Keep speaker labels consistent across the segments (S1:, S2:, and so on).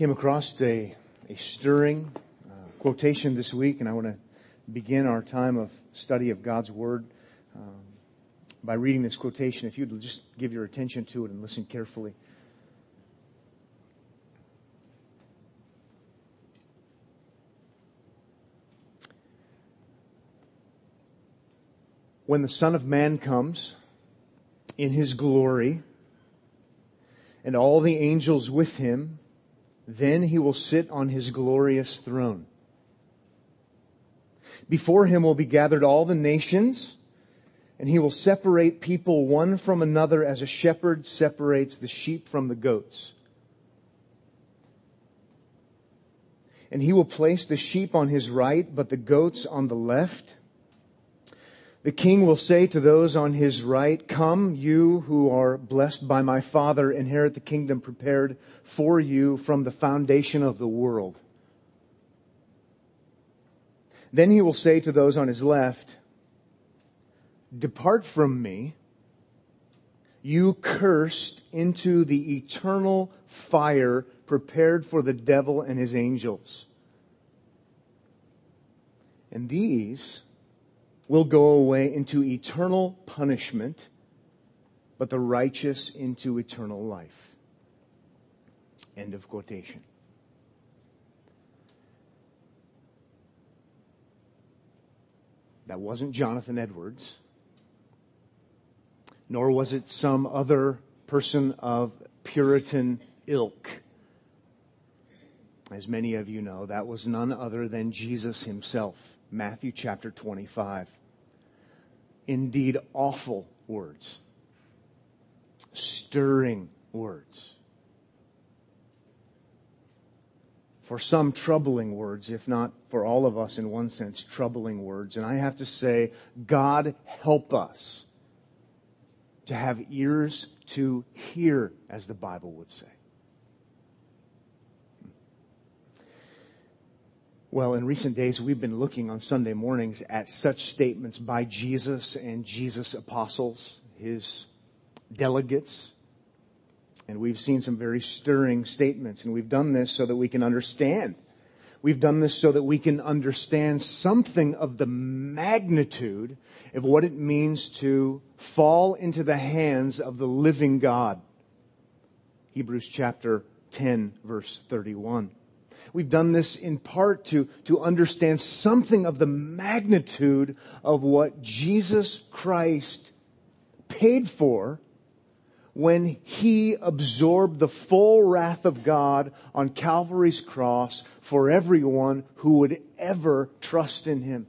S1: came across a, a stirring uh, quotation this week, and I want to begin our time of study of God's Word um, by reading this quotation. If you'd just give your attention to it and listen carefully. When the Son of Man comes in his glory, and all the angels with him, then he will sit on his glorious throne. Before him will be gathered all the nations, and he will separate people one from another as a shepherd separates the sheep from the goats. And he will place the sheep on his right, but the goats on the left. The king will say to those on his right, Come, you who are blessed by my Father, inherit the kingdom prepared for you from the foundation of the world. Then he will say to those on his left, Depart from me, you cursed, into the eternal fire prepared for the devil and his angels. And these will go away into eternal punishment, but the righteous into eternal life. End of quotation. That wasn't Jonathan Edwards, nor was it some other person of Puritan ilk. As many of you know, that was none other than Jesus himself. Matthew chapter 25 indeed awful words, stirring words. For some, troubling words, if not for all of us in one sense, troubling words. And I have to say, God help us to have ears to hear, as the Bible would say. Well, in recent days, we've been looking on Sunday mornings at such statements by Jesus and Jesus' apostles, his delegates. And we've seen some very stirring statements, and we've done this so that we can understand. We've done this so that we can understand something of the magnitude of what it means to fall into the hands of the living God. Hebrews chapter 10, verse 31. We've done this in part to, to understand something of the magnitude of what Jesus Christ paid for when he absorbed the full wrath of God on Calvary's cross for everyone who would ever trust in him.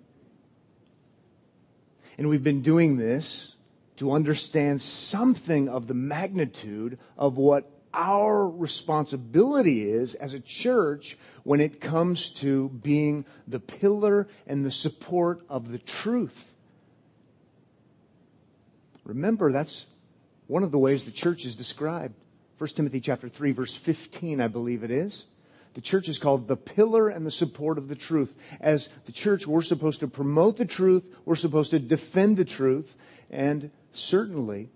S1: And we've been doing this to understand something of the magnitude of what our responsibility is as a church when it comes to being the pillar and the support of the truth. Remember, that's one of the ways the church is described. 1 Timothy chapter 3 verse 15, I believe it is. The church is called the pillar and the support of the truth. As the church, we're supposed to promote the truth, we're supposed to defend the truth, and certainly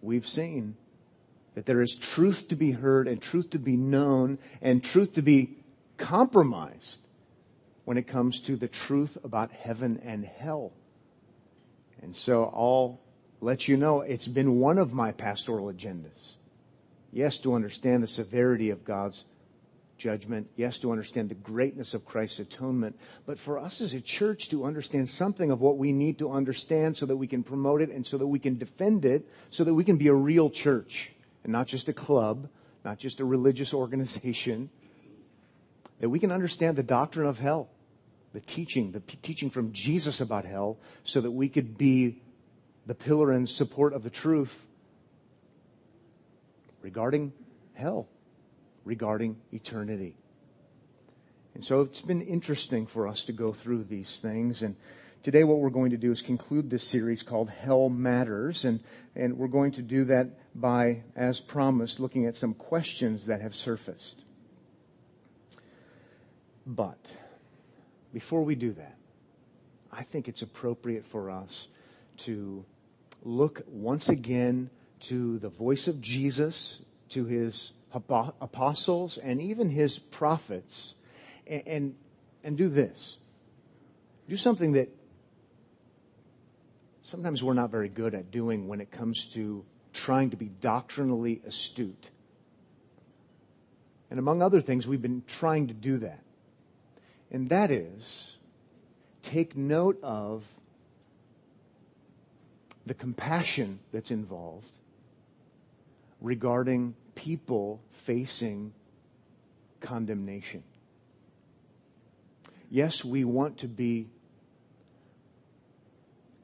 S1: we've seen that there is truth to be heard and truth to be known and truth to be compromised when it comes to the truth about heaven and hell. And so I'll let you know it's been one of my pastoral agendas. Yes, to understand the severity of God's judgment. Yes, to understand the greatness of Christ's atonement. But for us as a church to understand something of what we need to understand so that we can promote it and so that we can defend it, so that we can be a real church and not just a club, not just a religious organization, that we can understand the doctrine of hell, the teaching, the p- teaching from Jesus about hell, so that we could be the pillar and support of the truth regarding hell, regarding eternity. And so it's been interesting for us to go through these things and Today, what we're going to do is conclude this series called Hell Matters, and, and we're going to do that by, as promised, looking at some questions that have surfaced. But before we do that, I think it's appropriate for us to look once again to the voice of Jesus, to his apostles and even his prophets and, and, and do this. Do something that sometimes we're not very good at doing when it comes to trying to be doctrinally astute. And among other things, we've been trying to do that. And that is take note of the compassion that's involved regarding people facing condemnation. Yes, we want to be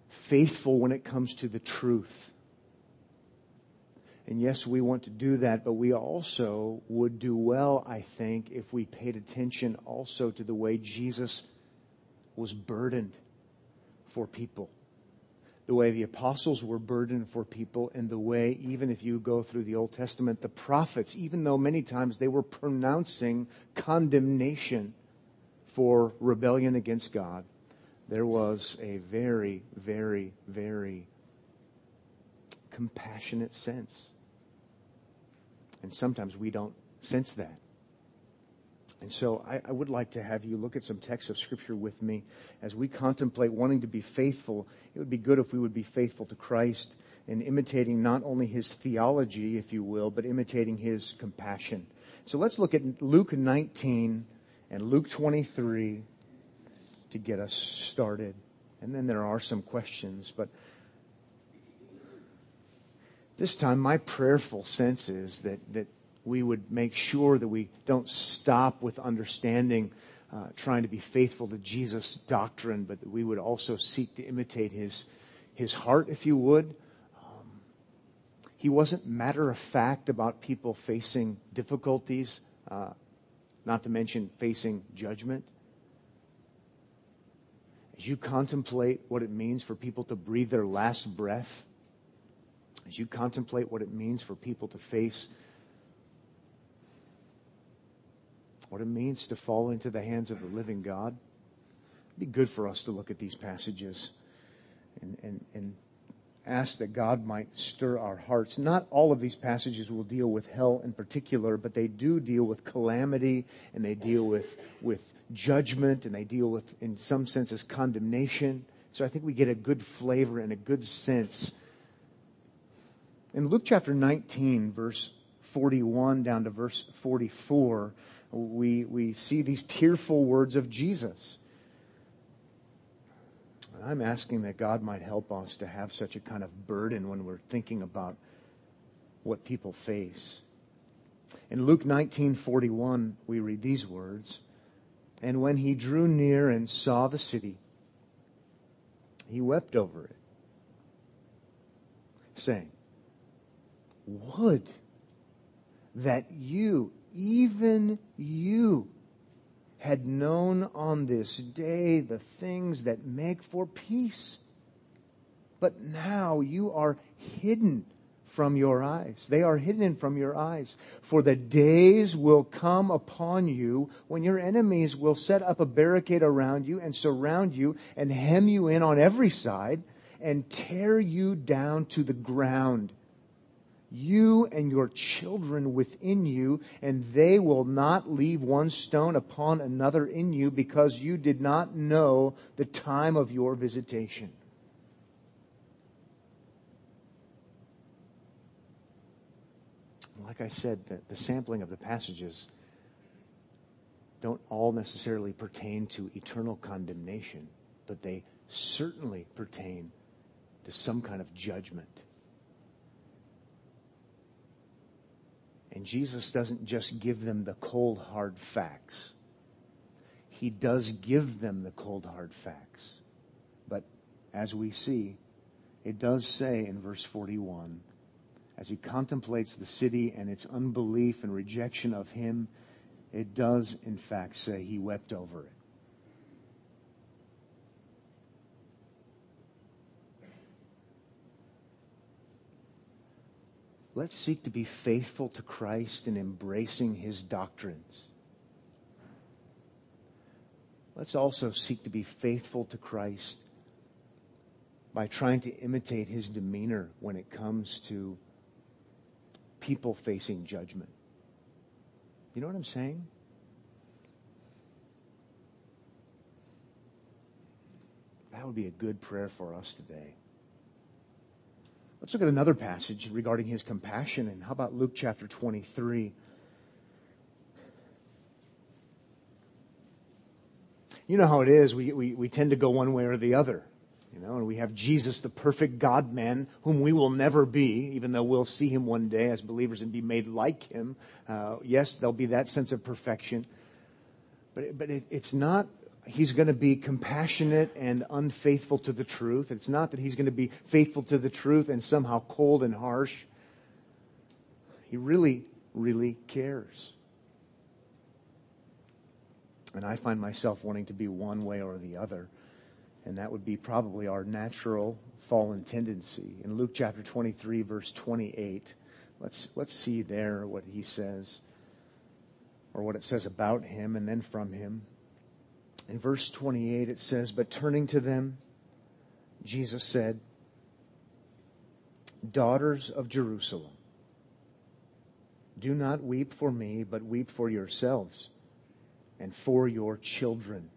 S1: faithful when it comes to the truth. And yes, we want to do that, but we also would do well, I think, if we paid attention also to the way Jesus was burdened for people. The way the apostles were burdened for people, and the way, even if you go through the Old Testament, the prophets, even though many times they were pronouncing condemnation for rebellion against God, there was a very, very, very compassionate sense. And sometimes we don't sense that. And so I, I, would like to have you look at some texts of Scripture with me as we contemplate wanting to be faithful. It would be good if we would be faithful to Christ and imitating not only his theology, if you will, but imitating his compassion. So let's look at Luke 19 and Luke 23 to get us started. And then there are some questions, but this time my prayerful sense is that, that we would make sure that we don't stop with understanding, uh, trying to be faithful to Jesus' doctrine, but that we would also seek to imitate his, his heart, if you would. Um, he wasn't matter of fact about people facing difficulties, uh, not to mention facing judgment as you contemplate what it means for people to breathe their last breath, as you contemplate what it means for people to face what it means to fall into the hands of the living God, it'd be good for us to look at these passages and, and, and ask that God might stir our hearts. Not all of these passages will deal with hell in particular, but they do deal with calamity and they deal with, with judgment and they deal with, in some senses, condemnation. So I think we get a good flavor and a good sense. In Luke chapter 19, verse 41 down to verse 44, we, we see these tearful words of Jesus. I'm asking that God might help us to have such a kind of burden when we're thinking about what people face. In Luke 19:41 we read these words, and when he drew near and saw the city, he wept over it, saying, "Would that you, even you, had known on this day the things that make for peace. But now you are hidden from your eyes. They are hidden from your eyes. For the days will come upon you when your enemies will set up a barricade around you and surround you and hem you in on every side and tear you down to the ground you and your children within you, and they will not leave one stone upon another in you because you did not know the time of your visitation. Like I said, the, the sampling of the passages don't all necessarily pertain to eternal condemnation, but they certainly pertain to some kind of judgment. And Jesus doesn't just give them the cold, hard facts. He does give them the cold, hard facts. But as we see, it does say in verse 41, as he contemplates the city and its unbelief and rejection of him, it does in fact say he wept over it. Let's seek to be faithful to Christ in embracing his doctrines. Let's also seek to be faithful to Christ by trying to imitate his demeanor when it comes to people facing judgment. You know what I'm saying? That would be a good prayer for us today. Let's look at another passage regarding his compassion. And how about Luke chapter 23? You know how it is. We, we, we tend to go one way or the other. You know, and we have Jesus, the perfect God man, whom we will never be, even though we'll see him one day as believers and be made like him. Uh, yes, there'll be that sense of perfection. But, but it, it's not he's going to be compassionate and unfaithful to the truth. It's not that he's going to be faithful to the truth and somehow cold and harsh. He really, really cares. And I find myself wanting to be one way or the other. And that would be probably our natural fallen tendency. In Luke chapter 23, verse 28, let's, let's see there what he says, or what it says about him and then from him. In verse 28, it says, But turning to them, Jesus said, Daughters of Jerusalem, do not weep for me, but weep for yourselves and for your children.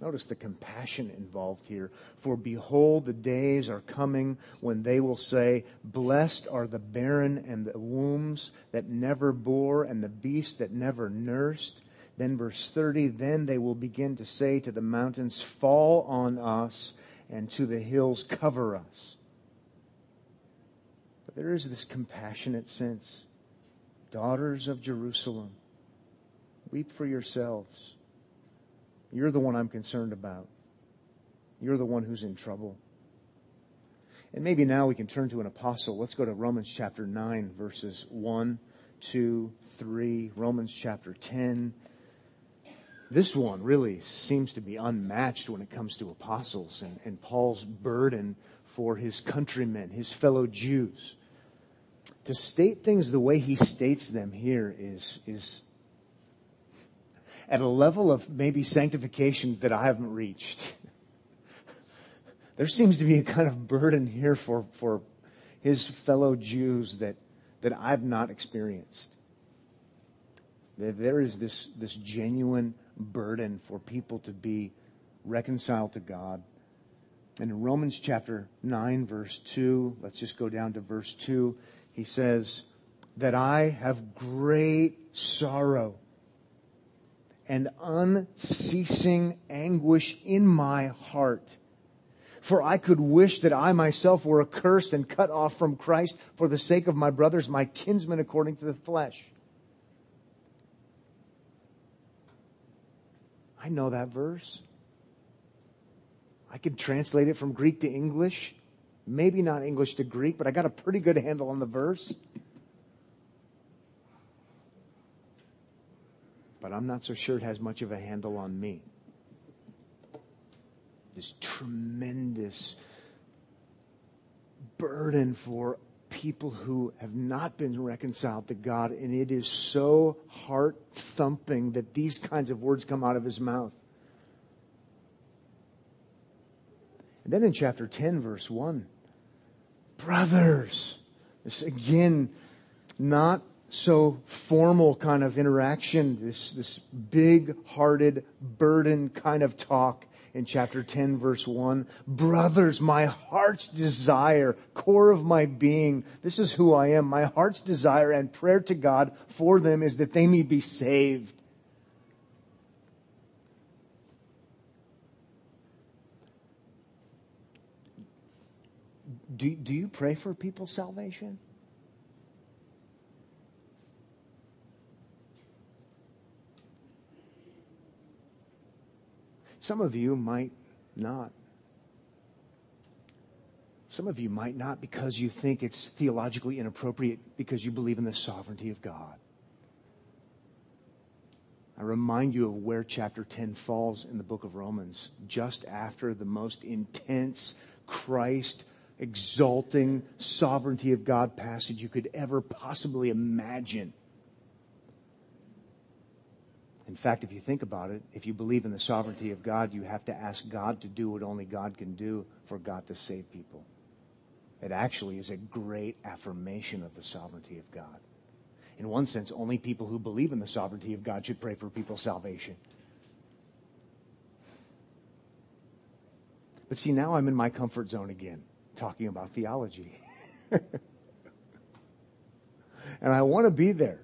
S1: Notice the compassion involved here. For behold, the days are coming when they will say, Blessed are the barren and the wombs that never bore and the beasts that never nursed. Then, verse 30 Then they will begin to say to the mountains, Fall on us, and to the hills, Cover us. But there is this compassionate sense. Daughters of Jerusalem, weep for yourselves. You're the one I'm concerned about. You're the one who's in trouble. And maybe now we can turn to an apostle. Let's go to Romans chapter 9, verses 1, 2, 3, Romans chapter 10, this one really seems to be unmatched when it comes to apostles and, and Paul's burden for his countrymen, his fellow Jews. To state things the way he states them here is, is at a level of maybe sanctification that I haven't reached. there seems to be a kind of burden here for, for his fellow Jews that, that I've not experienced. There is this, this genuine burden for people to be reconciled to God. And in Romans chapter 9, verse 2, let's just go down to verse 2, he says, That I have great sorrow and unceasing anguish in my heart. For I could wish that I myself were accursed and cut off from Christ for the sake of my brothers, my kinsmen according to the flesh. I know that verse. I can translate it from Greek to English. Maybe not English to Greek, but I got a pretty good handle on the verse. But I'm not so sure it has much of a handle on me. This tremendous burden for people who have not been reconciled to God, and it is so heart thumping that these kinds of words come out of his mouth. And then in chapter 10, verse 1, brothers, this again, not so formal kind of interaction, this, this big hearted, burden kind of talk in chapter 10 verse 1. Brothers, my heart's desire, core of my being, this is who I am. My heart's desire and prayer to God for them is that they may be saved. Do, do you pray for people's salvation? Some of you might not. Some of you might not because you think it's theologically inappropriate because you believe in the sovereignty of God. I remind you of where chapter 10 falls in the book of Romans, just after the most intense Christ exalting sovereignty of God passage you could ever possibly imagine. In fact, if you think about it, if you believe in the sovereignty of God, you have to ask God to do what only God can do for God to save people. It actually is a great affirmation of the sovereignty of God. In one sense, only people who believe in the sovereignty of God should pray for people's salvation. But see, now I'm in my comfort zone again, talking about theology. and I want to be there.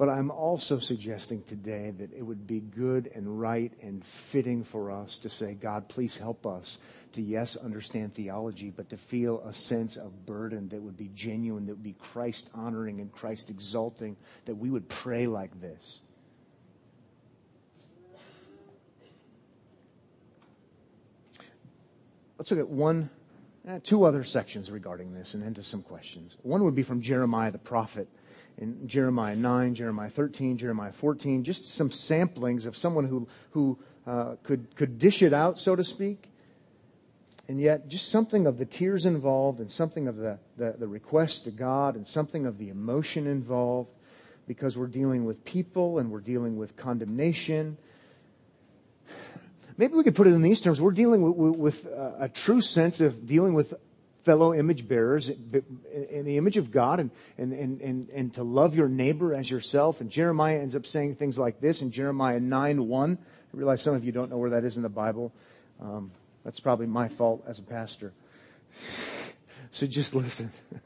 S1: But I'm also suggesting today that it would be good and right and fitting for us to say, God, please help us to, yes, understand theology, but to feel a sense of burden that would be genuine, that would be Christ honoring and Christ exalting, that we would pray like this. Let's look at one, uh, two other sections regarding this and then to some questions. One would be from Jeremiah the prophet in Jeremiah 9, Jeremiah 13, Jeremiah 14, just some samplings of someone who, who uh, could, could dish it out, so to speak. And yet, just something of the tears involved, and something of the, the, the request to God, and something of the emotion involved, because we're dealing with people and we're dealing with condemnation. Maybe we could put it in these terms. We're dealing with, with a true sense of dealing with fellow image bearers in the image of God and, and, and, and, and to love your neighbor as yourself. And Jeremiah ends up saying things like this in Jeremiah 9 1. I realize some of you don't know where that is in the Bible. Um, that's probably my fault as a pastor. so just listen.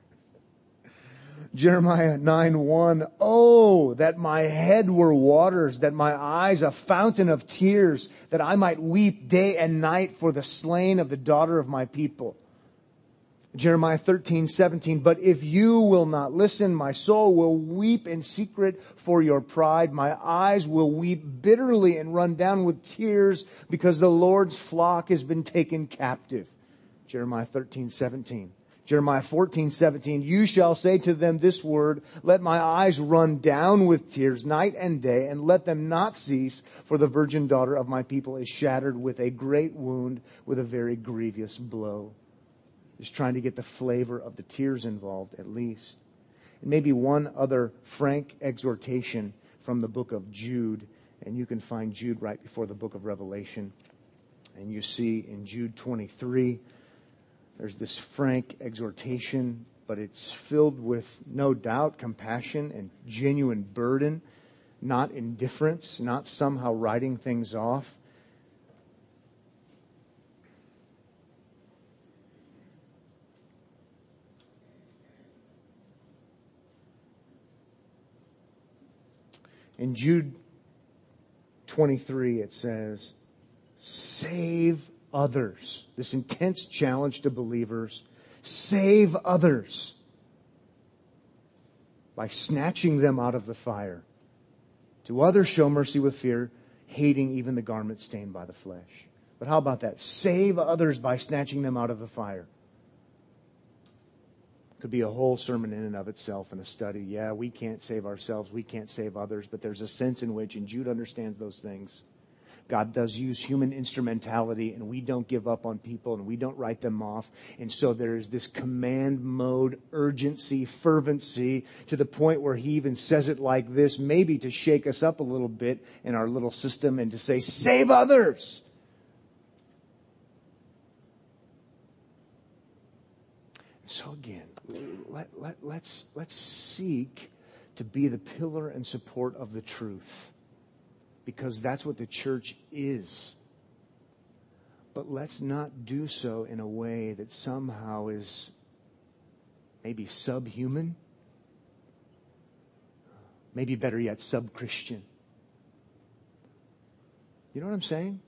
S1: Jeremiah 9 1. Oh, that my head were waters, that my eyes a fountain of tears, that I might weep day and night for the slain of the daughter of my people. Jeremiah 13, 17, but if you will not listen, my soul will weep in secret for your pride. My eyes will weep bitterly and run down with tears because the Lord's flock has been taken captive. Jeremiah 13, 17. Jeremiah 14, 17, you shall say to them this word, let my eyes run down with tears night and day and let them not cease, for the virgin daughter of my people is shattered with a great wound, with a very grievous blow is trying to get the flavor of the tears involved at least. And maybe one other frank exhortation from the book of Jude. And you can find Jude right before the book of Revelation. And you see in Jude 23, there's this frank exhortation, but it's filled with no doubt compassion and genuine burden, not indifference, not somehow writing things off. In Jude 23, it says, save others. This intense challenge to believers. Save others by snatching them out of the fire. To others, show mercy with fear, hating even the garment stained by the flesh. But how about that? Save others by snatching them out of the fire could be a whole sermon in and of itself and a study. Yeah, we can't save ourselves, we can't save others, but there's a sense in which, and Jude understands those things. God does use human instrumentality and we don't give up on people and we don't write them off. And so there is this command mode urgency, fervency to the point where he even says it like this, maybe to shake us up a little bit in our little system and to say, save others. So again, let, let, let's, let's seek to be the pillar and support of the truth because that's what the church is. But let's not do so in a way that somehow is maybe subhuman, maybe better yet, sub Christian. You know what I'm saying?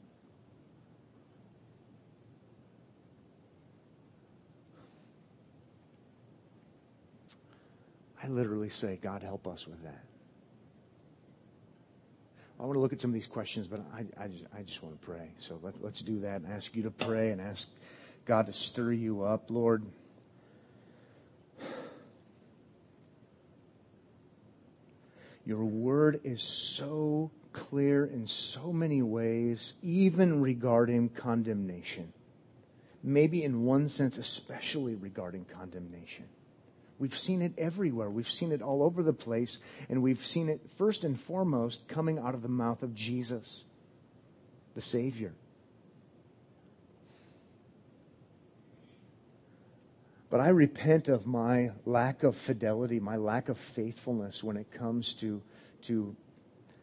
S1: I literally say, God, help us with that. I want to look at some of these questions, but I, I, just, I just want to pray. So let, let's do that and ask you to pray and ask God to stir you up. Lord, your word is so clear in so many ways, even regarding condemnation. Maybe in one sense, especially regarding condemnation. We've seen it everywhere. We've seen it all over the place. And we've seen it first and foremost coming out of the mouth of Jesus, the Savior. But I repent of my lack of fidelity, my lack of faithfulness when it comes to, to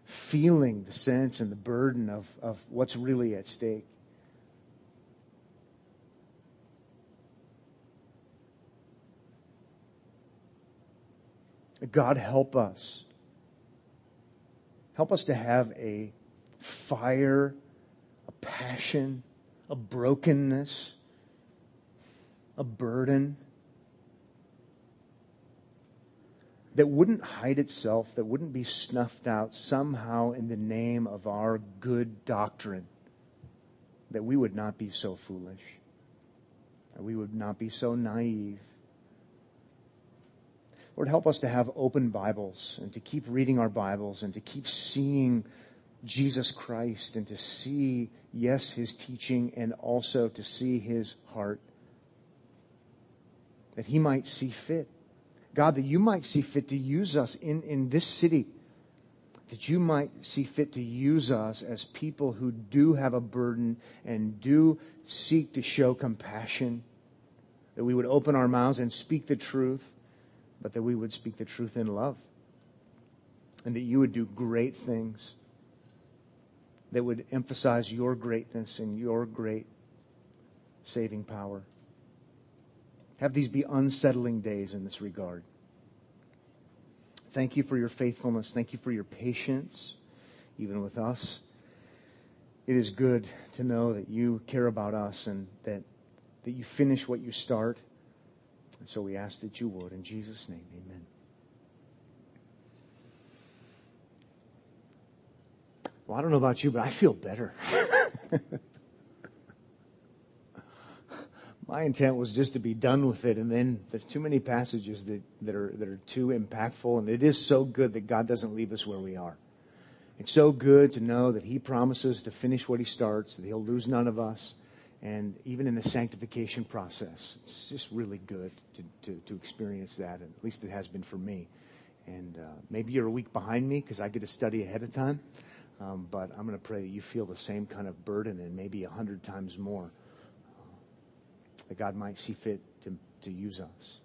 S1: feeling the sense and the burden of, of what's really at stake. God, help us. Help us to have a fire, a passion, a brokenness, a burden that wouldn't hide itself, that wouldn't be snuffed out somehow in the name of our good doctrine, that we would not be so foolish, that we would not be so naive. Lord, help us to have open Bibles and to keep reading our Bibles and to keep seeing Jesus Christ and to see, yes, his teaching and also to see his heart. That he might see fit. God, that you might see fit to use us in, in this city. That you might see fit to use us as people who do have a burden and do seek to show compassion. That we would open our mouths and speak the truth but that we would speak the truth in love. And that you would do great things that would emphasize your greatness and your great saving power. Have these be unsettling days in this regard. Thank you for your faithfulness. Thank you for your patience, even with us. It is good to know that you care about us and that, that you finish what you start. And so we ask that you would. In Jesus' name, amen. Well, I don't know about you, but I feel better. My intent was just to be done with it, and then there's too many passages that, that, are, that are too impactful, and it is so good that God doesn't leave us where we are. It's so good to know that He promises to finish what He starts, that He'll lose none of us, and even in the sanctification process, it's just really good to, to, to experience that. And at least it has been for me. And uh, maybe you're a week behind me because I get to study ahead of time. Um, but I'm going to pray that you feel the same kind of burden and maybe a hundred times more. Uh, that God might see fit to, to use us.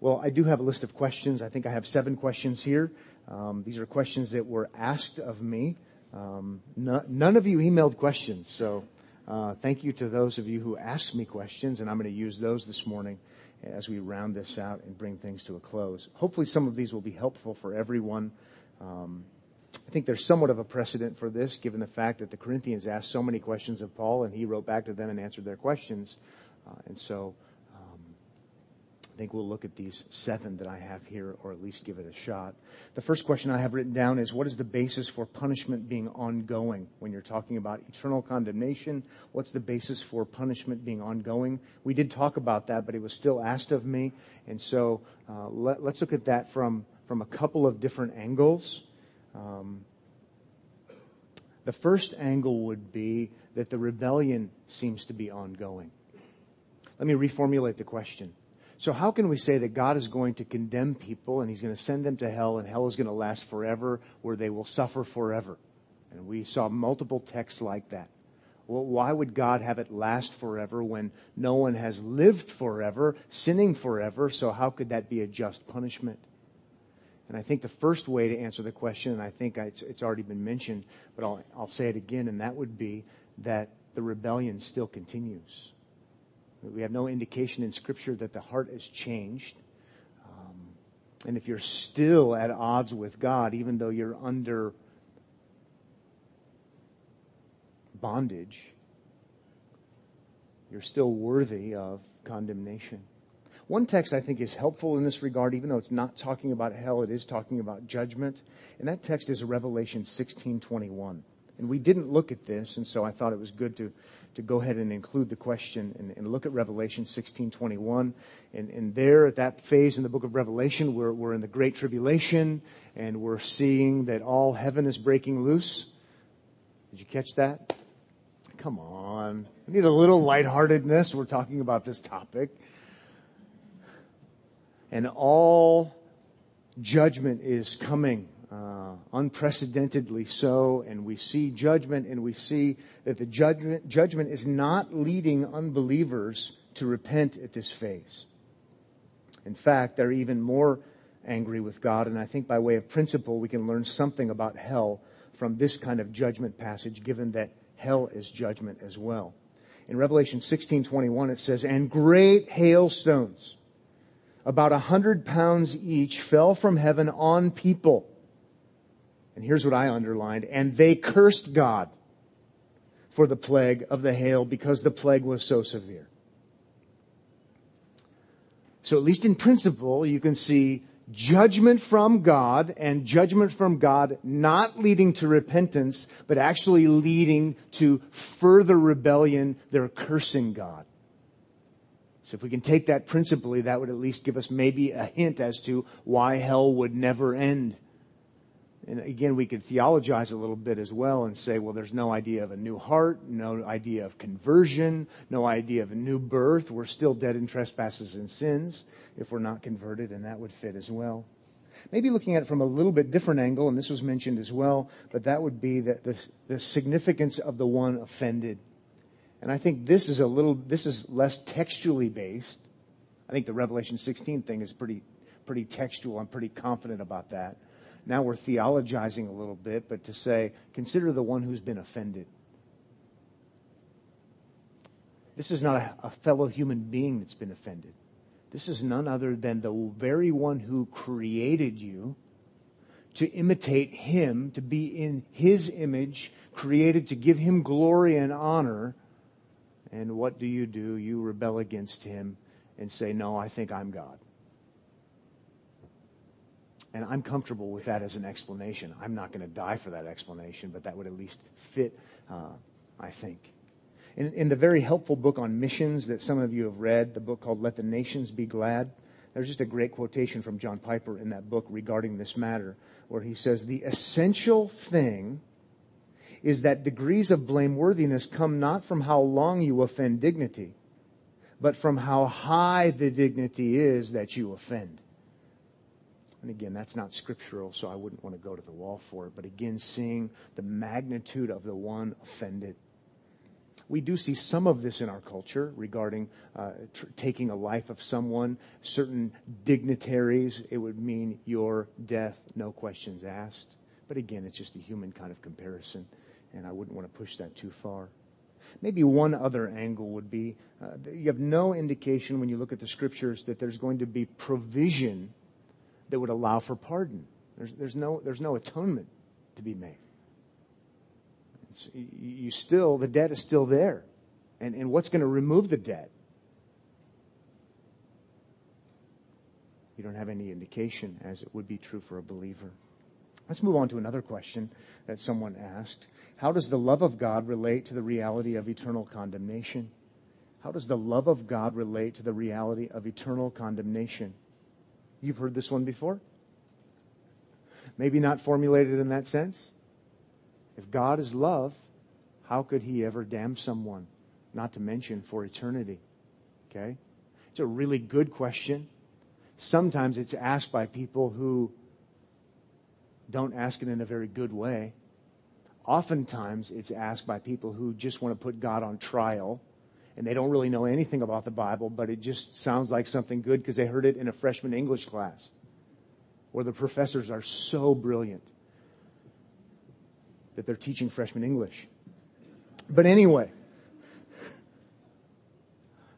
S1: Well, I do have a list of questions. I think I have seven questions here. Um, these are questions that were asked of me. Um, none of you emailed questions, so thank you to those of you who asked me questions, and I'm going to use those this morning as we round this out and bring things to a close. Hopefully, some of these will be helpful for everyone. Um, I think there's somewhat of a precedent for this, given the fact that the Corinthians asked so many questions of Paul, and he wrote back to them and answered their questions. Uh, and so think we'll look at these seven that I have here, or at least give it a shot. The first question I have written down is what is the basis for punishment being ongoing? When you're talking about eternal condemnation, what's the basis for punishment being ongoing? We did talk about that, but it was still asked of me. And so uh, let, us look at that from, from a couple of different angles. Um, the first angle would be that the rebellion seems to be ongoing. Let me reformulate the question. So how can we say that God is going to condemn people and he's going to send them to hell and hell is going to last forever where they will suffer forever? And we saw multiple texts like that. Well, why would God have it last forever when no one has lived forever, sinning forever? So how could that be a just punishment? And I think the first way to answer the question, and I think it's, it's already been mentioned, but I'll, I'll say it again, and that would be that the rebellion still continues. We have no indication in Scripture that the heart has changed. Um, and if you're still at odds with God, even though you're under bondage, you're still worthy of condemnation. One text I think is helpful in this regard, even though it's not talking about hell, it is talking about judgment. And that text is Revelation 16:21. And we didn't look at this, and so I thought it was good to to go ahead and include the question and, and look at Revelation 16:21. And, and there, at that phase in the book of Revelation, we're, we're in the Great Tribulation, and we're seeing that all heaven is breaking loose. Did you catch that? Come on. We need a little lightheartedness. We're talking about this topic. And all judgment is coming uh, unprecedentedly so, and we see judgment, and we see that the judgment, judgment is not leading unbelievers to repent at this phase. In fact, they're even more angry with God, and I think by way of principle, we can learn something about hell from this kind of judgment passage, given that hell is judgment as well. In Revelation 16:21 it says, "And great hailstones, about a hundred pounds each, fell from heaven on people." And here's what I underlined, and they cursed God for the plague of the hail because the plague was so severe. So at least in principle, you can see judgment from God and judgment from God not leading to repentance, but actually leading to further rebellion. They're cursing God. So if we can take that principally, that would at least give us maybe a hint as to why hell would never end. And again, we could theologize a little bit as well and say, well, there's no idea of a new heart, no idea of conversion, no idea of a new birth. We're still dead in trespasses and sins if we're not converted, and that would fit as well. Maybe looking at it from a little bit different angle, and this was mentioned as well, but that would be the, the, the significance of the one offended. And I think this is a little, this is less textually based. I think the Revelation 16 thing is pretty, pretty textual. I'm pretty confident about that. Now we're theologizing a little bit, but to say, consider the one who's been offended. This is not a, a fellow human being that's been offended. This is none other than the very one who created you to imitate him, to be in his image, created to give him glory and honor. And what do you do? You rebel against him and say, No, I think I'm God. And I'm comfortable with that as an explanation. I'm not going to die for that explanation, but that would at least fit, uh, I think. In, in, the very helpful book on missions that some of you have read, the book called Let the Nations Be Glad, there's just a great quotation from John Piper in that book regarding this matter, where he says, The essential thing is that degrees of blameworthiness come not from how long you offend dignity, but from how high the dignity is that you offend. And again, that's not scriptural, so I wouldn't want to go to the wall for it. But again, seeing the magnitude of the one offended. We do see some of this in our culture regarding uh, tr- taking a life of someone. Certain dignitaries, it would mean your death, no questions asked. But again, it's just a human kind of comparison, and I wouldn't want to push that too far. Maybe one other angle would be uh, you have no indication when you look at the scriptures that there's going to be provision that would allow for pardon. There's, there's, no, there's no atonement to be made. It's, you still, the debt is still there. And, and what's going to remove the debt? You don't have any indication, as it would be true for a believer. Let's move on to another question that someone asked. How does the love of God relate to the reality of eternal condemnation? How does the love of God relate to the reality of eternal condemnation? You've heard this one before. Maybe not formulated in that sense. If God is love, how could he ever damn someone? Not to mention for eternity. Okay? It's a really good question. Sometimes it's asked by people who don't ask it in a very good way. Oftentimes it's asked by people who just want to put God on trial and they don't really know anything about the Bible, but it just sounds like something good because they heard it in a freshman English class where the professors are so brilliant that they're teaching freshman English. But anyway,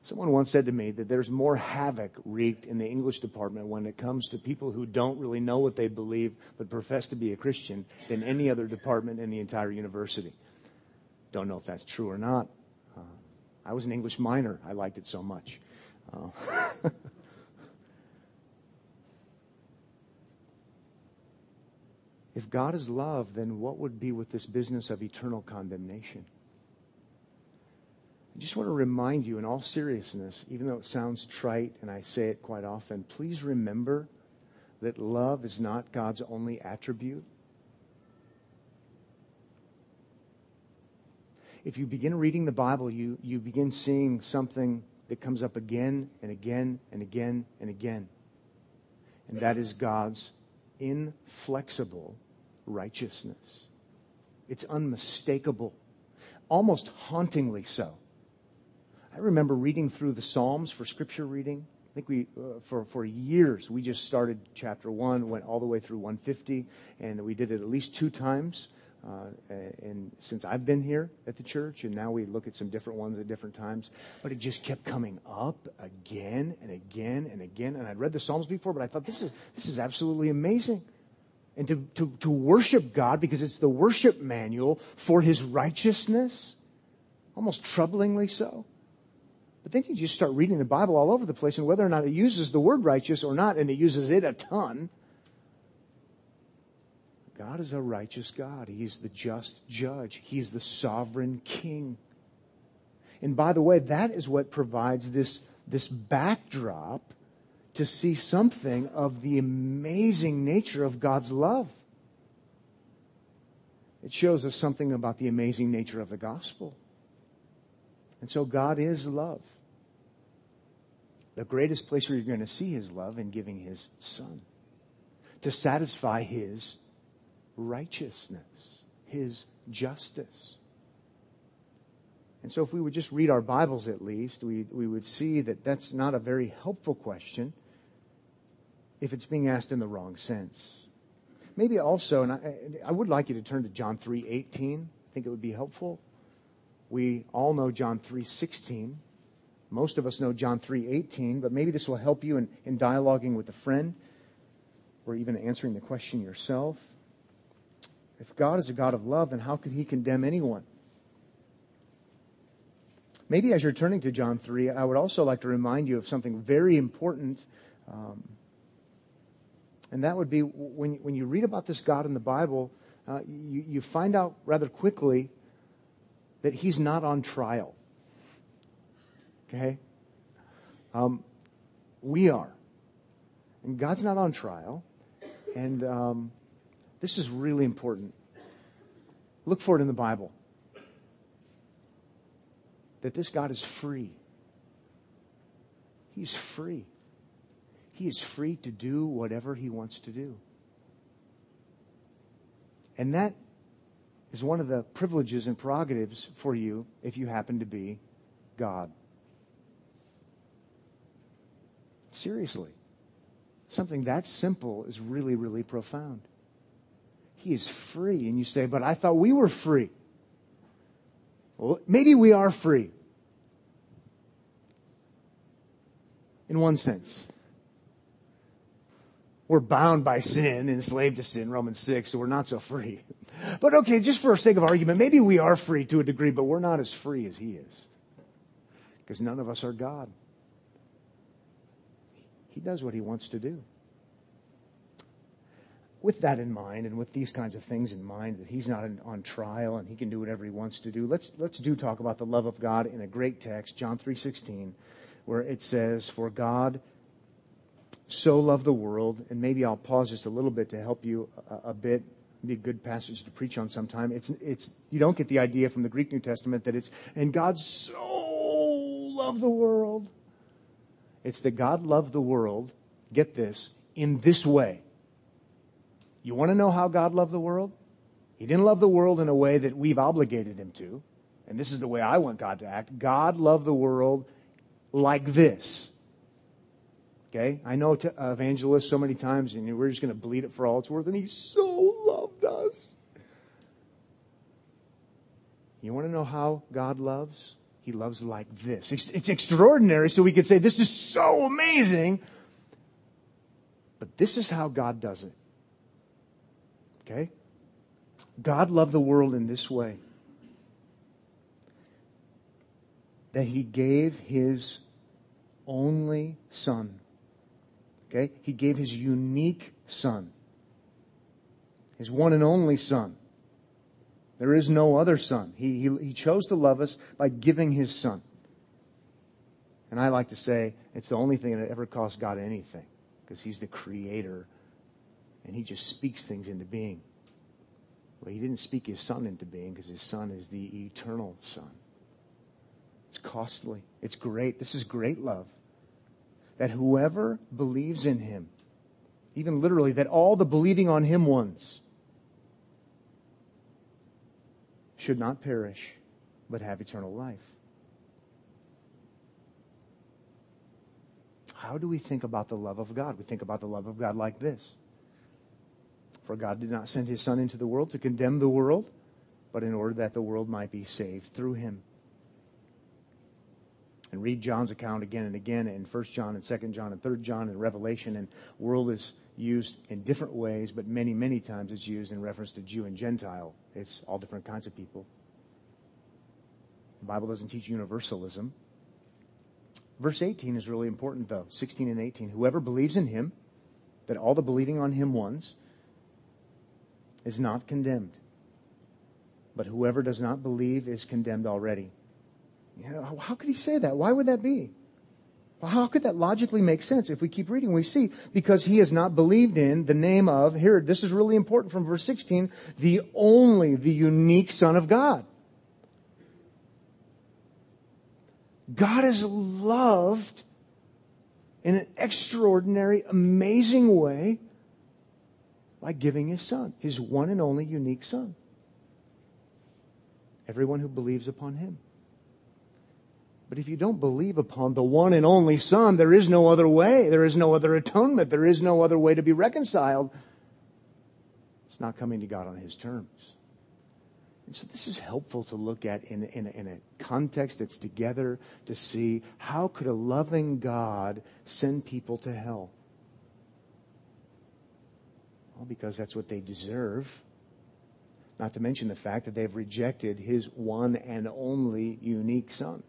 S1: someone once said to me that there's more havoc wreaked in the English department when it comes to people who don't really know what they believe but profess to be a Christian than any other department in the entire university. Don't know if that's true or not. I was an English minor. I liked it so much. Uh, if God is love, then what would be with this business of eternal condemnation? I just want to remind you, in all seriousness, even though it sounds trite and I say it quite often, please remember that love is not God's only attribute. If you begin reading the Bible, you, you begin seeing something that comes up again and again and again and again. And that is God's inflexible righteousness. It's unmistakable, almost hauntingly so. I remember reading through the Psalms for scripture reading I think we, uh, for, for years, we just started chapter one, went all the way through 150, and we did it at least two times. Uh, and since I've been here at the church, and now we look at some different ones at different times, but it just kept coming up again and again and again. And I'd read the Psalms before, but I thought this is this is absolutely amazing. And to, to, to worship God because it's the worship manual for His righteousness, almost troublingly so. But then you just start reading the Bible all over the place, and whether or not it uses the word righteous or not, and it uses it a ton, God is a righteous God. He is the just judge. He is the sovereign king. And by the way, that is what provides this, this backdrop to see something of the amazing nature of God's love. It shows us something about the amazing nature of the gospel. And so God is love. The greatest place where you're going to see his love in giving his son to satisfy his righteousness, his justice. And so if we would just read our Bibles at least, we, we would see that that's not a very helpful question if it's being asked in the wrong sense. Maybe also, and I, I would like you to turn to John 3.18. I think it would be helpful. We all know John 3.16. Most of us know John 3.18, but maybe this will help you in, in dialoguing with a friend or even answering the question yourself. If God is a God of love, then how could he condemn anyone? Maybe as you're turning to John 3, I would also like to remind you of something very important. Um, and that would be when, when you read about this God in the Bible, uh, you, you find out rather quickly that he's not on trial. Okay? Um, we are. And God's not on trial. And um, this is really important. Look for it in the Bible. That this God is free. He's free. He is free to do whatever he wants to do. And that is one of the privileges and prerogatives for you if you happen to be God. Seriously. Something that simple is really, really profound. He is free. And you say, but I thought we were free. Well, maybe we are free. In one sense. We're bound by sin, enslaved to sin, Romans 6, so we're not so free. But okay, just for sake of argument, maybe we are free to a degree, but we're not as free as he is. Because none of us are God. He does what he wants to do. With that in mind, and with these kinds of things in mind, that he's not on trial and he can do whatever he wants to do, let's, let's do talk about the love of God in a great text, John 3.16, where it says, For God so loved the world, and maybe I'll pause just a little bit to help you a, a bit be a good passage to preach on sometime. It's, it's, you don't get the idea from the Greek New Testament that it's, and God so loved the world it's that God loved the world, get this, in this way. You want to know how God loved the world? He didn't love the world in a way that we've obligated him to. And this is the way I want God to act. God loved the world like this. Okay? I know t- uh, evangelists so many times, and we're just going to bleed it for all it's worth, and he so loved us. You want to know how God loves? He loves like this. It's, it's extraordinary, so we could say, this is so amazing. But this is how God does it. Okay? God loved the world in this way that he gave his only son. Okay? He gave his unique son, his one and only son, there is no other son. He, he, he chose to love us by giving his son. And I like to say it's the only thing that ever cost God anything because he's the creator and he just speaks things into being. Well, he didn't speak his son into being because his son is the eternal son. It's costly. It's great. This is great love. That whoever believes in him, even literally, that all the believing on him ones should not perish, but have eternal life. how do we think about the love of God? We think about the love of God like this. For God did not send his Son into the world to condemn the world, but in order that the world might be saved through him. And read John's account again and again in 1 John and 2 John and 3 John and Revelation, and world is used in different ways, but many, many times it's used in reference to Jew and Gentile. It's all different kinds of people. The Bible doesn't teach universalism. Verse 18 is really important, though 16 and 18. Whoever believes in him, that all the believing on him ones, is not condemned. But whoever does not believe is condemned already. You know, how could he say that? Why would that be? How could that logically make sense? If we keep reading, we see because he has not believed in the name of, here, this is really important from verse 16, the only, the unique Son of God. God is loved in an extraordinary, amazing way by giving his son, his one and only unique son. Everyone who believes upon him. But if you don't believe upon the one and only Son, there is no other way. There is no other atonement. There is no other way to be reconciled. It's not coming to God on his terms. And so this is helpful to look at in, in, in a context that's together to see how could a loving God send people to hell? Well, because that's what they deserve. Not to mention the fact that they've rejected his one and only unique son.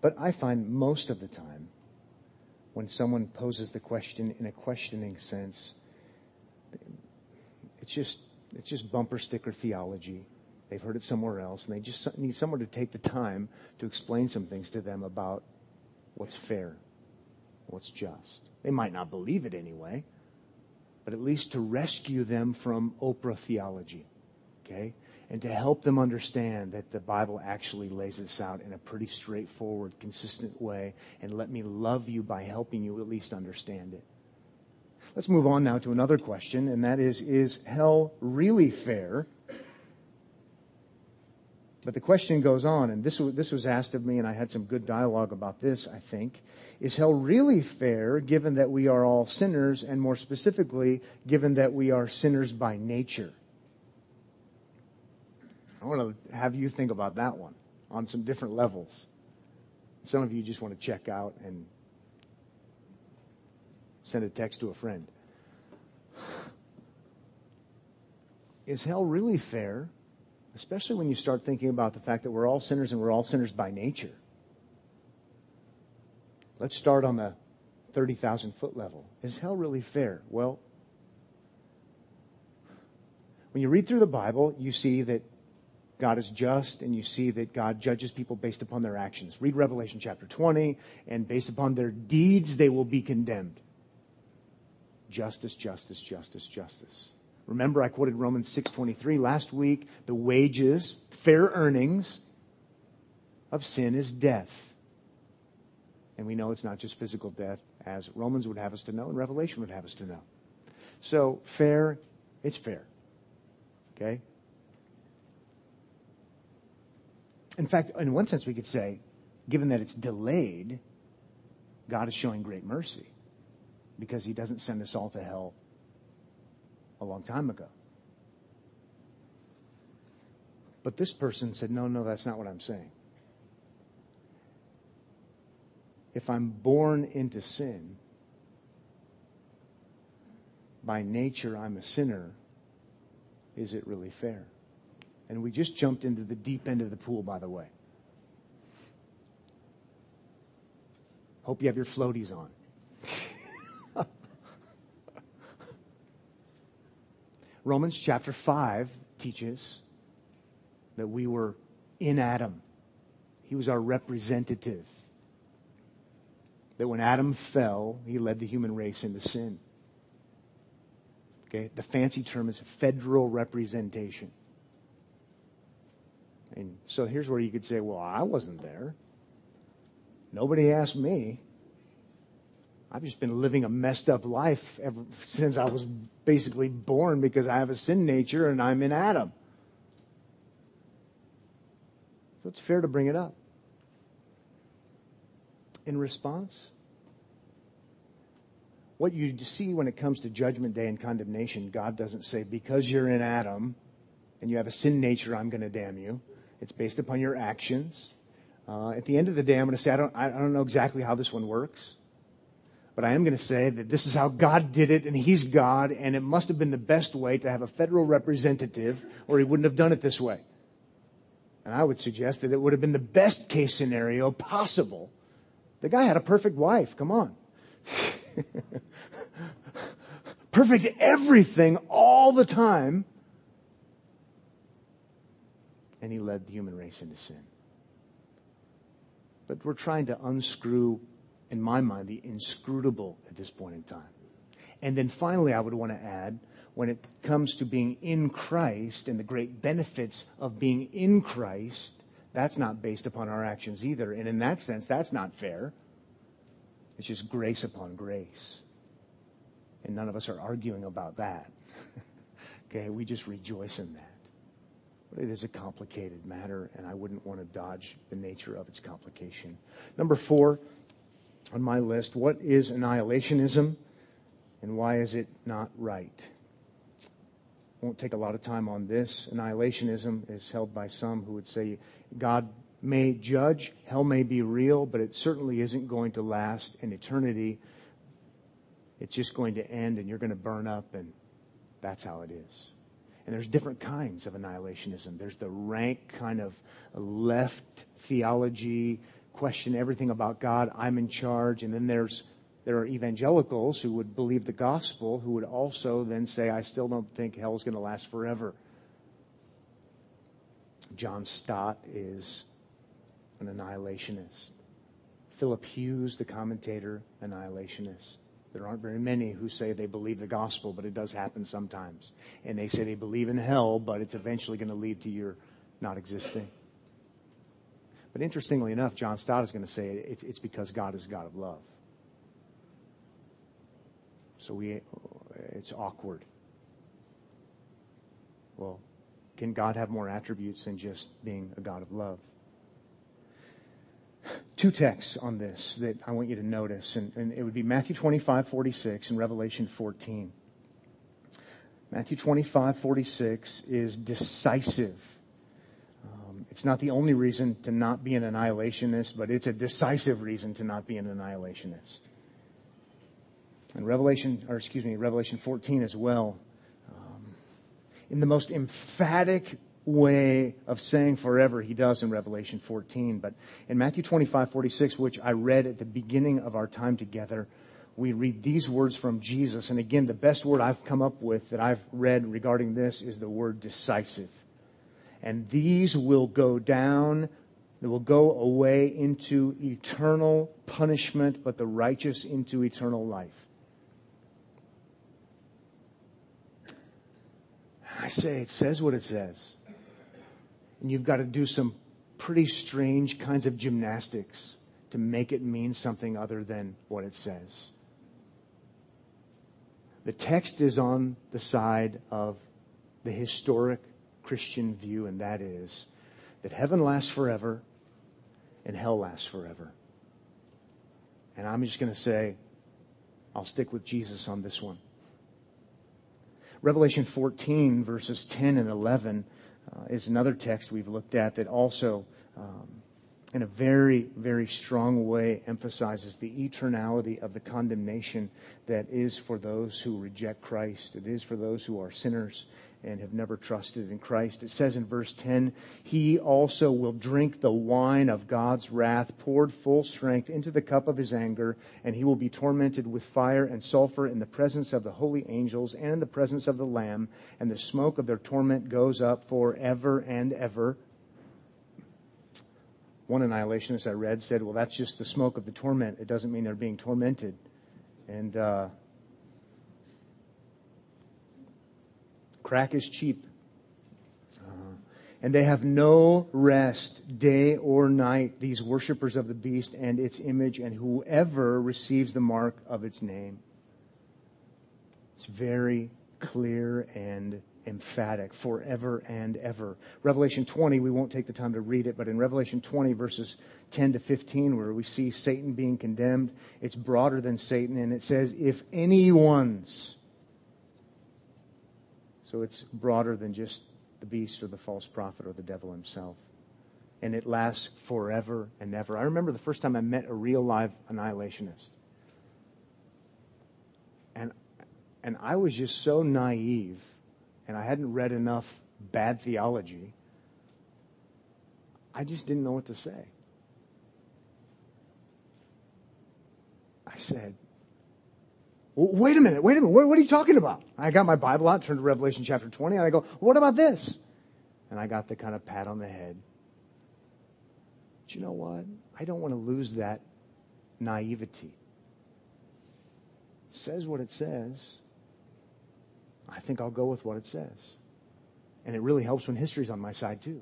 S1: But I find most of the time, when someone poses the question in a questioning sense, it's just, it's just bumper sticker theology. They've heard it somewhere else, and they just need someone to take the time to explain some things to them about what's fair, what's just. They might not believe it anyway, but at least to rescue them from Oprah theology, okay? And to help them understand that the Bible actually lays this out in a pretty straightforward, consistent way, and let me love you by helping you at least understand it. Let's move on now to another question, and that is Is hell really fair? But the question goes on, and this, this was asked of me, and I had some good dialogue about this, I think. Is hell really fair given that we are all sinners, and more specifically, given that we are sinners by nature? I want to have you think about that one on some different levels. Some of you just want to check out and send a text to a friend. Is hell really fair? Especially when you start thinking about the fact that we're all sinners and we're all sinners by nature. Let's start on the 30,000 foot level. Is hell really fair? Well, when you read through the Bible, you see that God is just and you see that God judges people based upon their actions. Read Revelation chapter 20, and based upon their deeds, they will be condemned. Justice, justice, justice, justice. Remember I quoted Romans 6:23 last week, the wages, fair earnings of sin is death. And we know it's not just physical death as Romans would have us to know and Revelation would have us to know. So, fair, it's fair. Okay? In fact, in one sense, we could say, given that it's delayed, God is showing great mercy because he doesn't send us all to hell a long time ago. But this person said, no, no, that's not what I'm saying. If I'm born into sin, by nature I'm a sinner, is it really fair? And we just jumped into the deep end of the pool, by the way. Hope you have your floaties on. Romans chapter 5 teaches that we were in Adam. He was our representative. That when Adam fell, he led the human race into sin. Okay? The fancy term is federal representation. And so here's where you could say, well, I wasn't there. Nobody asked me. I've just been living a messed up life ever since I was basically born because I have a sin nature and I'm in Adam. So it's fair to bring it up. in response? What you see when it comes to judgment day and condemnation, God doesn't say, because you're in Adam and you have a sin nature, I'm going to damn you. It's based upon your actions. Uh, at the end of the day, I'm going to say, I don't, I don't know exactly how this one works. But I am going to say that this is how God did it, and He's God, and it must have been the best way to have a federal representative, or He wouldn't have done it this way. And I would suggest that it would have been the best case scenario possible. The guy had a perfect wife. Come on. perfect everything all the time. And he led the human race into sin. But we're trying to unscrew, in my mind, the inscrutable at this point in time. And then finally, I would want to add when it comes to being in Christ and the great benefits of being in Christ, that's not based upon our actions either. And in that sense, that's not fair. It's just grace upon grace. And none of us are arguing about that. okay, we just rejoice in that. But it is a complicated matter, and I wouldn't want to dodge the nature of its complication. Number four on my list what is annihilationism, and why is it not right? won't take a lot of time on this. Annihilationism is held by some who would say God may judge, hell may be real, but it certainly isn't going to last in eternity. It's just going to end and you're going to burn up, and that's how it is. And there's different kinds of annihilationism. There's the rank kind of left theology, question everything about God, I'm in charge, and then there's there are evangelicals who would believe the gospel who would also then say, I still don't think hell's going to last forever. John Stott is an annihilationist. Philip Hughes, the commentator, annihilationist. There aren't very many who say they believe the gospel, but it does happen sometimes. And they say they believe in hell, but it's eventually going to lead to your not existing. But interestingly enough, John Stott is going to say it's because God is God of love. So we, it's awkward. Well, can God have more attributes than just being a God of love? Two texts on this that I want you to notice, and, and it would be Matthew 25, 46 and Revelation 14. Matthew 25, 46 is decisive. It's not the only reason to not be an annihilationist, but it's a decisive reason to not be an annihilationist. And Revelation, or excuse me, Revelation 14 as well. Um, in the most emphatic way of saying forever, he does in Revelation 14. But in Matthew 25, 46, which I read at the beginning of our time together, we read these words from Jesus. And again, the best word I've come up with that I've read regarding this is the word decisive. And these will go down, they will go away into eternal punishment, but the righteous into eternal life. I say it says what it says. And you've got to do some pretty strange kinds of gymnastics to make it mean something other than what it says. The text is on the side of the historic Christian view, and that is that heaven lasts forever and hell lasts forever. And I'm just going to say, I'll stick with Jesus on this one. Revelation 14, verses 10 and 11, uh, is another text we've looked at that also, um, in a very, very strong way, emphasizes the eternality of the condemnation that is for those who reject Christ. It is for those who are sinners and have never trusted in Christ. It says in verse 10, He also will drink the wine of God's wrath poured full strength into the cup of his anger, and he will be tormented with fire and sulfur in the presence of the holy angels and in the presence of the Lamb, and the smoke of their torment goes up forever and ever. One annihilationist I read said, Well, that's just the smoke of the torment. It doesn't mean they're being tormented. And, uh, Crack is cheap. Uh, and they have no rest day or night, these worshippers of the beast and its image, and whoever receives the mark of its name. It's very clear and emphatic forever and ever. Revelation 20, we won't take the time to read it, but in Revelation 20, verses 10 to 15, where we see Satan being condemned, it's broader than Satan, and it says, if anyone's. So it's broader than just the beast or the false prophet or the devil himself. And it lasts forever and ever. I remember the first time I met a real live annihilationist. And, and I was just so naive and I hadn't read enough bad theology, I just didn't know what to say. I said, wait a minute, wait a minute, what, what, are you talking about? I got my Bible out, turned to Revelation chapter 20, and I go, what about this? And I got the kind of pat on the head. But you know what? I don't want to lose that naivety. It says what it says. I think I'll go with what it says. And it really helps when history's on my side, too.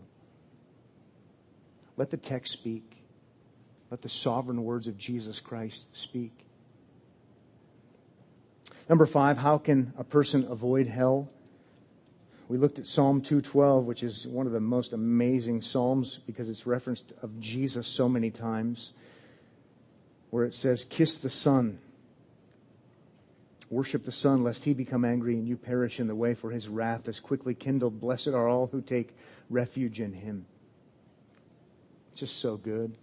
S1: Let the text speak. Let the sovereign words of Jesus Christ speak. Number five, how can a person avoid hell? We looked at Psalm 212, which is one of the most amazing Psalms because it's referenced of Jesus so many times, where it says, Kiss the Son Worship the Son, lest he become angry and you perish in the way, for his wrath is quickly kindled. Blessed are all who take refuge in him. Just so good.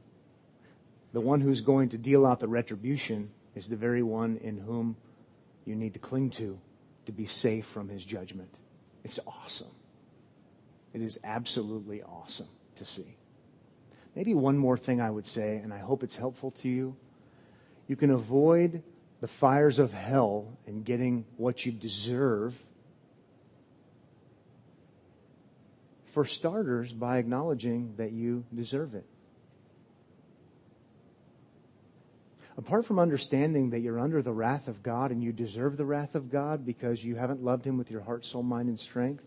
S1: The one who's going to deal out the retribution is the very one in whom you need to cling to to be safe from his judgment. It's awesome. It is absolutely awesome to see. Maybe one more thing I would say, and I hope it's helpful to you. You can avoid the fires of hell and getting what you deserve. For starters, by acknowledging that you deserve it. Apart from understanding that you're under the wrath of God and you deserve the wrath of God because you haven't loved Him with your heart, soul, mind, and strength,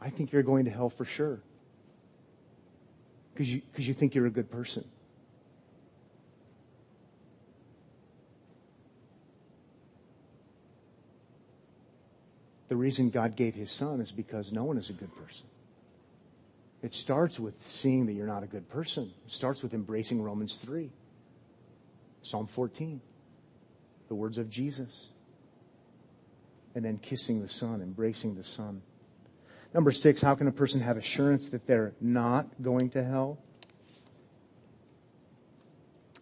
S1: I think you're going to hell for sure. Because you, cause you think you're a good person. the reason God gave his son is because no one is a good person. It starts with seeing that you're not a good person. It starts with embracing Romans 3, Psalm 14, the words of Jesus, and then kissing the Son, embracing the Son. Number six, how can a person have assurance that they're not going to hell?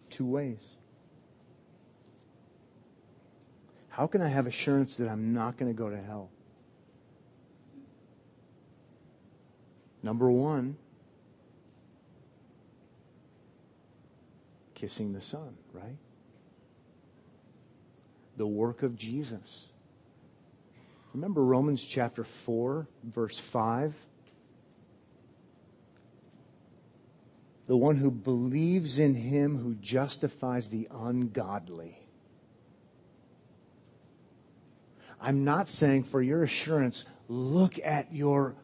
S1: Two ways. How can I have assurance that I'm not going to go to hell? Number one, kissing the Son, right? The work of Jesus. Remember Romans chapter 4, verse 5? The one who believes in him who justifies the ungodly. I'm not saying for your assurance, look at your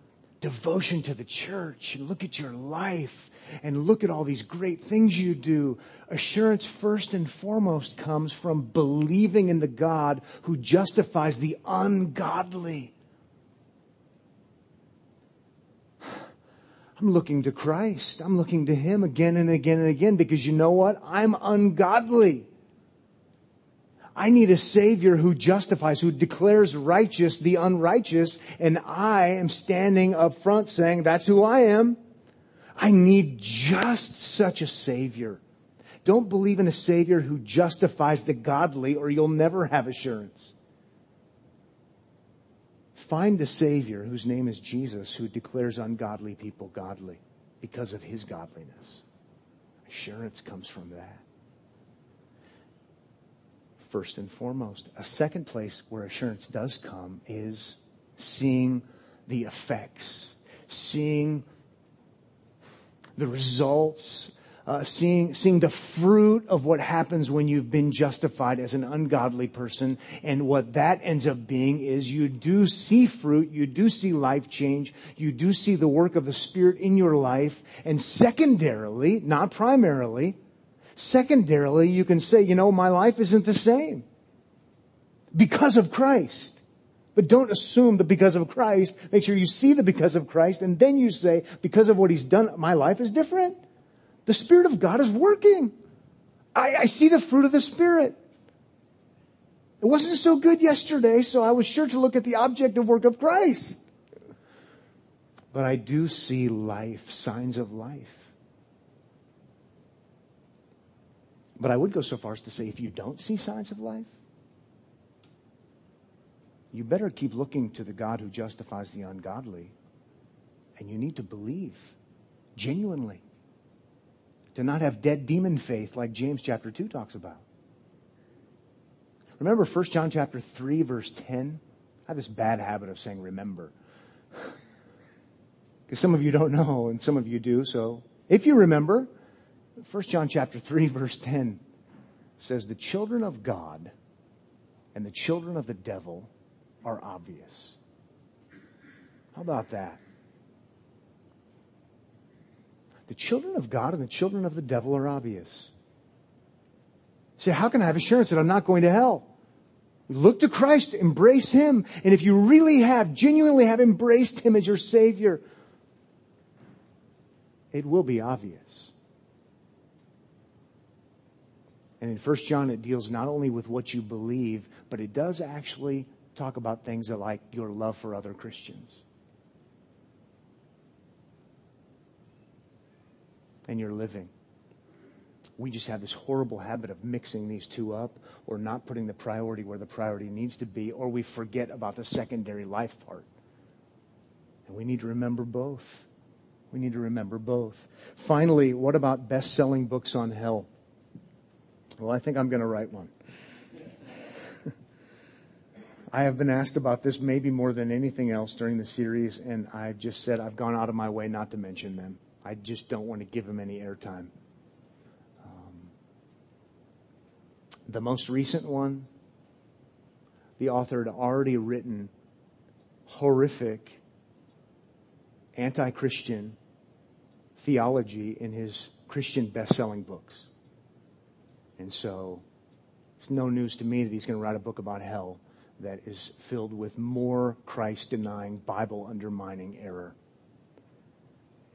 S1: devotion to the church and look at your life and look at all these great things you do. Assurance first and foremost comes from believing in the God who justifies the ungodly. I'm looking to Christ. I'm looking to Him again and again and again because you know what? I'm ungodly. I need a Savior who justifies, who declares righteous the unrighteous, and I am standing up front saying, that's who I am. I need just such a Savior. Don't believe in a Savior who justifies the godly or you'll never have assurance. Find a Savior whose name is Jesus who declares ungodly people godly because of his godliness. Assurance comes from that first and foremost. A second place where assurance does come is seeing the effects, seeing the results, uh, seeing, seeing the fruit of what happens when you've been justified as an ungodly person. And what that ends up being is you do see fruit, you do see life change, you do see the work of the Spirit in your life. And secondarily, not primarily, Secondarily, you can say, you know, my life isn't the same. because of Christ. But don't assume that because of Christ. Make sure you see the because of Christ and then you say, because of what he's done, my life is different. The Spirit of God is working. I, I see the fruit of the Spirit. It wasn't so good yesterday, so I was sure to look at the objective work of Christ. But I do see life, signs of life. But I would go so far as to say if you don't see signs of life, you better keep looking to the God who justifies the ungodly. And you need to believe genuinely. To not have dead demon faith like James chapter 2 talks about. Remember 1 John chapter 3 verse 10? I have this bad habit of saying remember. Because some of you don't know and some of you do. So if you remember, 1 John chapter 3 verse 10 says the children of God and the children of the devil are obvious. How about that? The children of God and the children of the devil are obvious. Say, how can I have assurance that I'm not going to hell? Look to Christ, embrace Him, and if you really have, genuinely have embraced Him as your Savior, it will be obvious. And in 1 John, it deals not only with what you believe, but it does actually talk about things like your love for other Christians and your living. We just have this horrible habit of mixing these two up or not putting the priority where the priority needs to be, or we forget about the secondary life part. And we need to remember both. We need to remember both. Finally, what about best selling books on hell? Well, I think I'm going to write one. I have been asked about this maybe more than anything else during the series, and I've just said I've gone out of my way not to mention them. I just don't want to give them any airtime. Um, the most recent one, the author had already written horrific anti Christian theology in his Christian best selling books. And so it's no news to me that he's going to write a book about hell that is filled with more Christ denying, Bible undermining error.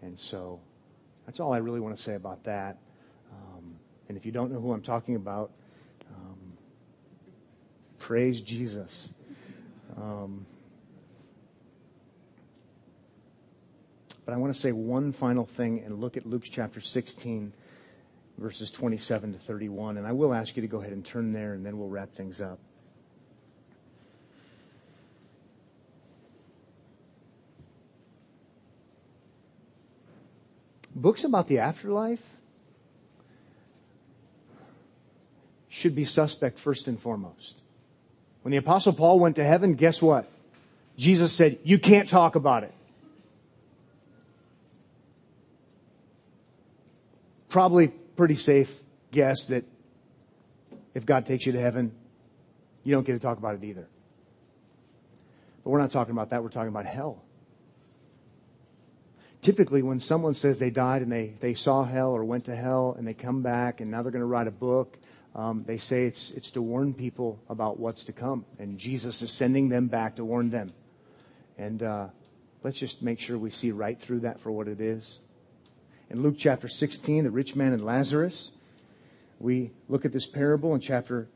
S1: And so that's all I really want to say about that. Um, and if you don't know who I'm talking about, um, praise Jesus. Um, but I want to say one final thing and look at Luke chapter 16, verses 27 to 31. And I will ask you to go ahead and turn there, and then we'll wrap things up. books about the afterlife should be suspect first and foremost. When the apostle Paul went to heaven, guess what? Jesus said, you can't talk about it. Probably pretty safe guess that if God takes you to heaven, you don't get to talk about it either. But we're not talking about that. We're talking about hell typically when someone says they died and they, they saw hell or went to hell and they come back and now they're going to write a book, um, they say it's, it's to warn people about what's to come. And Jesus is sending them back to warn them. And uh, let's just make sure we see right through that for what it is. In Luke chapter 16, the rich man and Lazarus, we look at this parable in chapter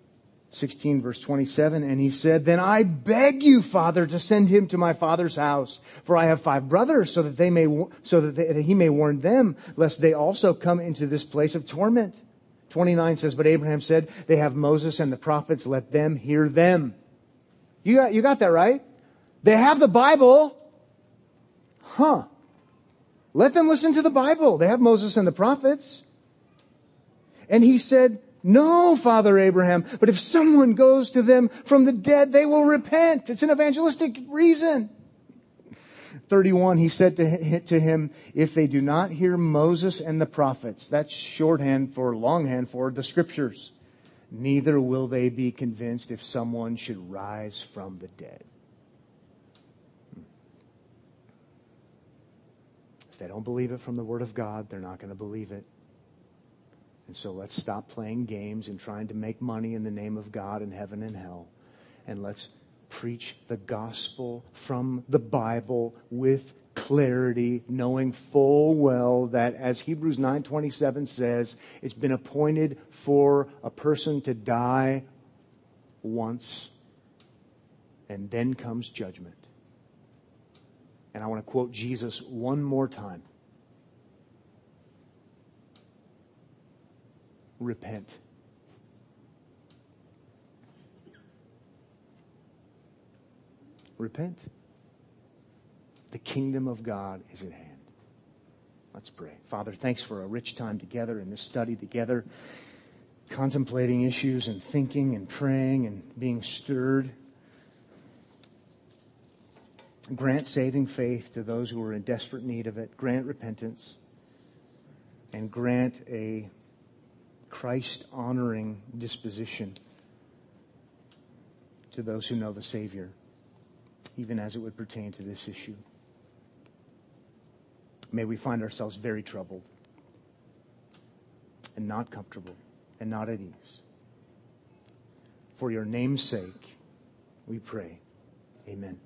S1: 16 verse 27 and he said then i beg you father to send him to my father's house for i have five brothers so that they may so that, they, that he may warn them lest they also come into this place of torment. 29 says but abraham said they have moses and the prophets let them hear them you got, you got that right? They have the bible. Huh let them listen to the bible they have moses and the prophets and he said no, Father Abraham, but if someone goes to them from the dead, they will repent. It's an evangelistic reason. 31, he said to, him, if they do not hear Moses and the prophets, that's shorthand for, longhand for the scriptures, neither will they be convinced if someone should rise from the dead. They don't believe it from the Word of God, they're not going to believe it and so let's stop playing games and trying to make money in the name of God in heaven and hell. and let's preach the gospel from the Bible with clarity, knowing full well that as Hebrews 9:27 says, it's been appointed for a person to die once and then comes judgment. And I want to quote Jesus one more time. Repent. Repent. The kingdom of God is at hand. Let's pray. Father, thanks for a rich time together in this study together, contemplating issues and thinking and praying and being stirred. Grant saving faith to those who are in desperate need of it. Grant repentance. And grant a Christ honoring disposition to those who know the Savior, even as it would pertain to this issue. May we find ourselves very troubled and not comfortable and not at ease. For your name's sake, we pray. Amen.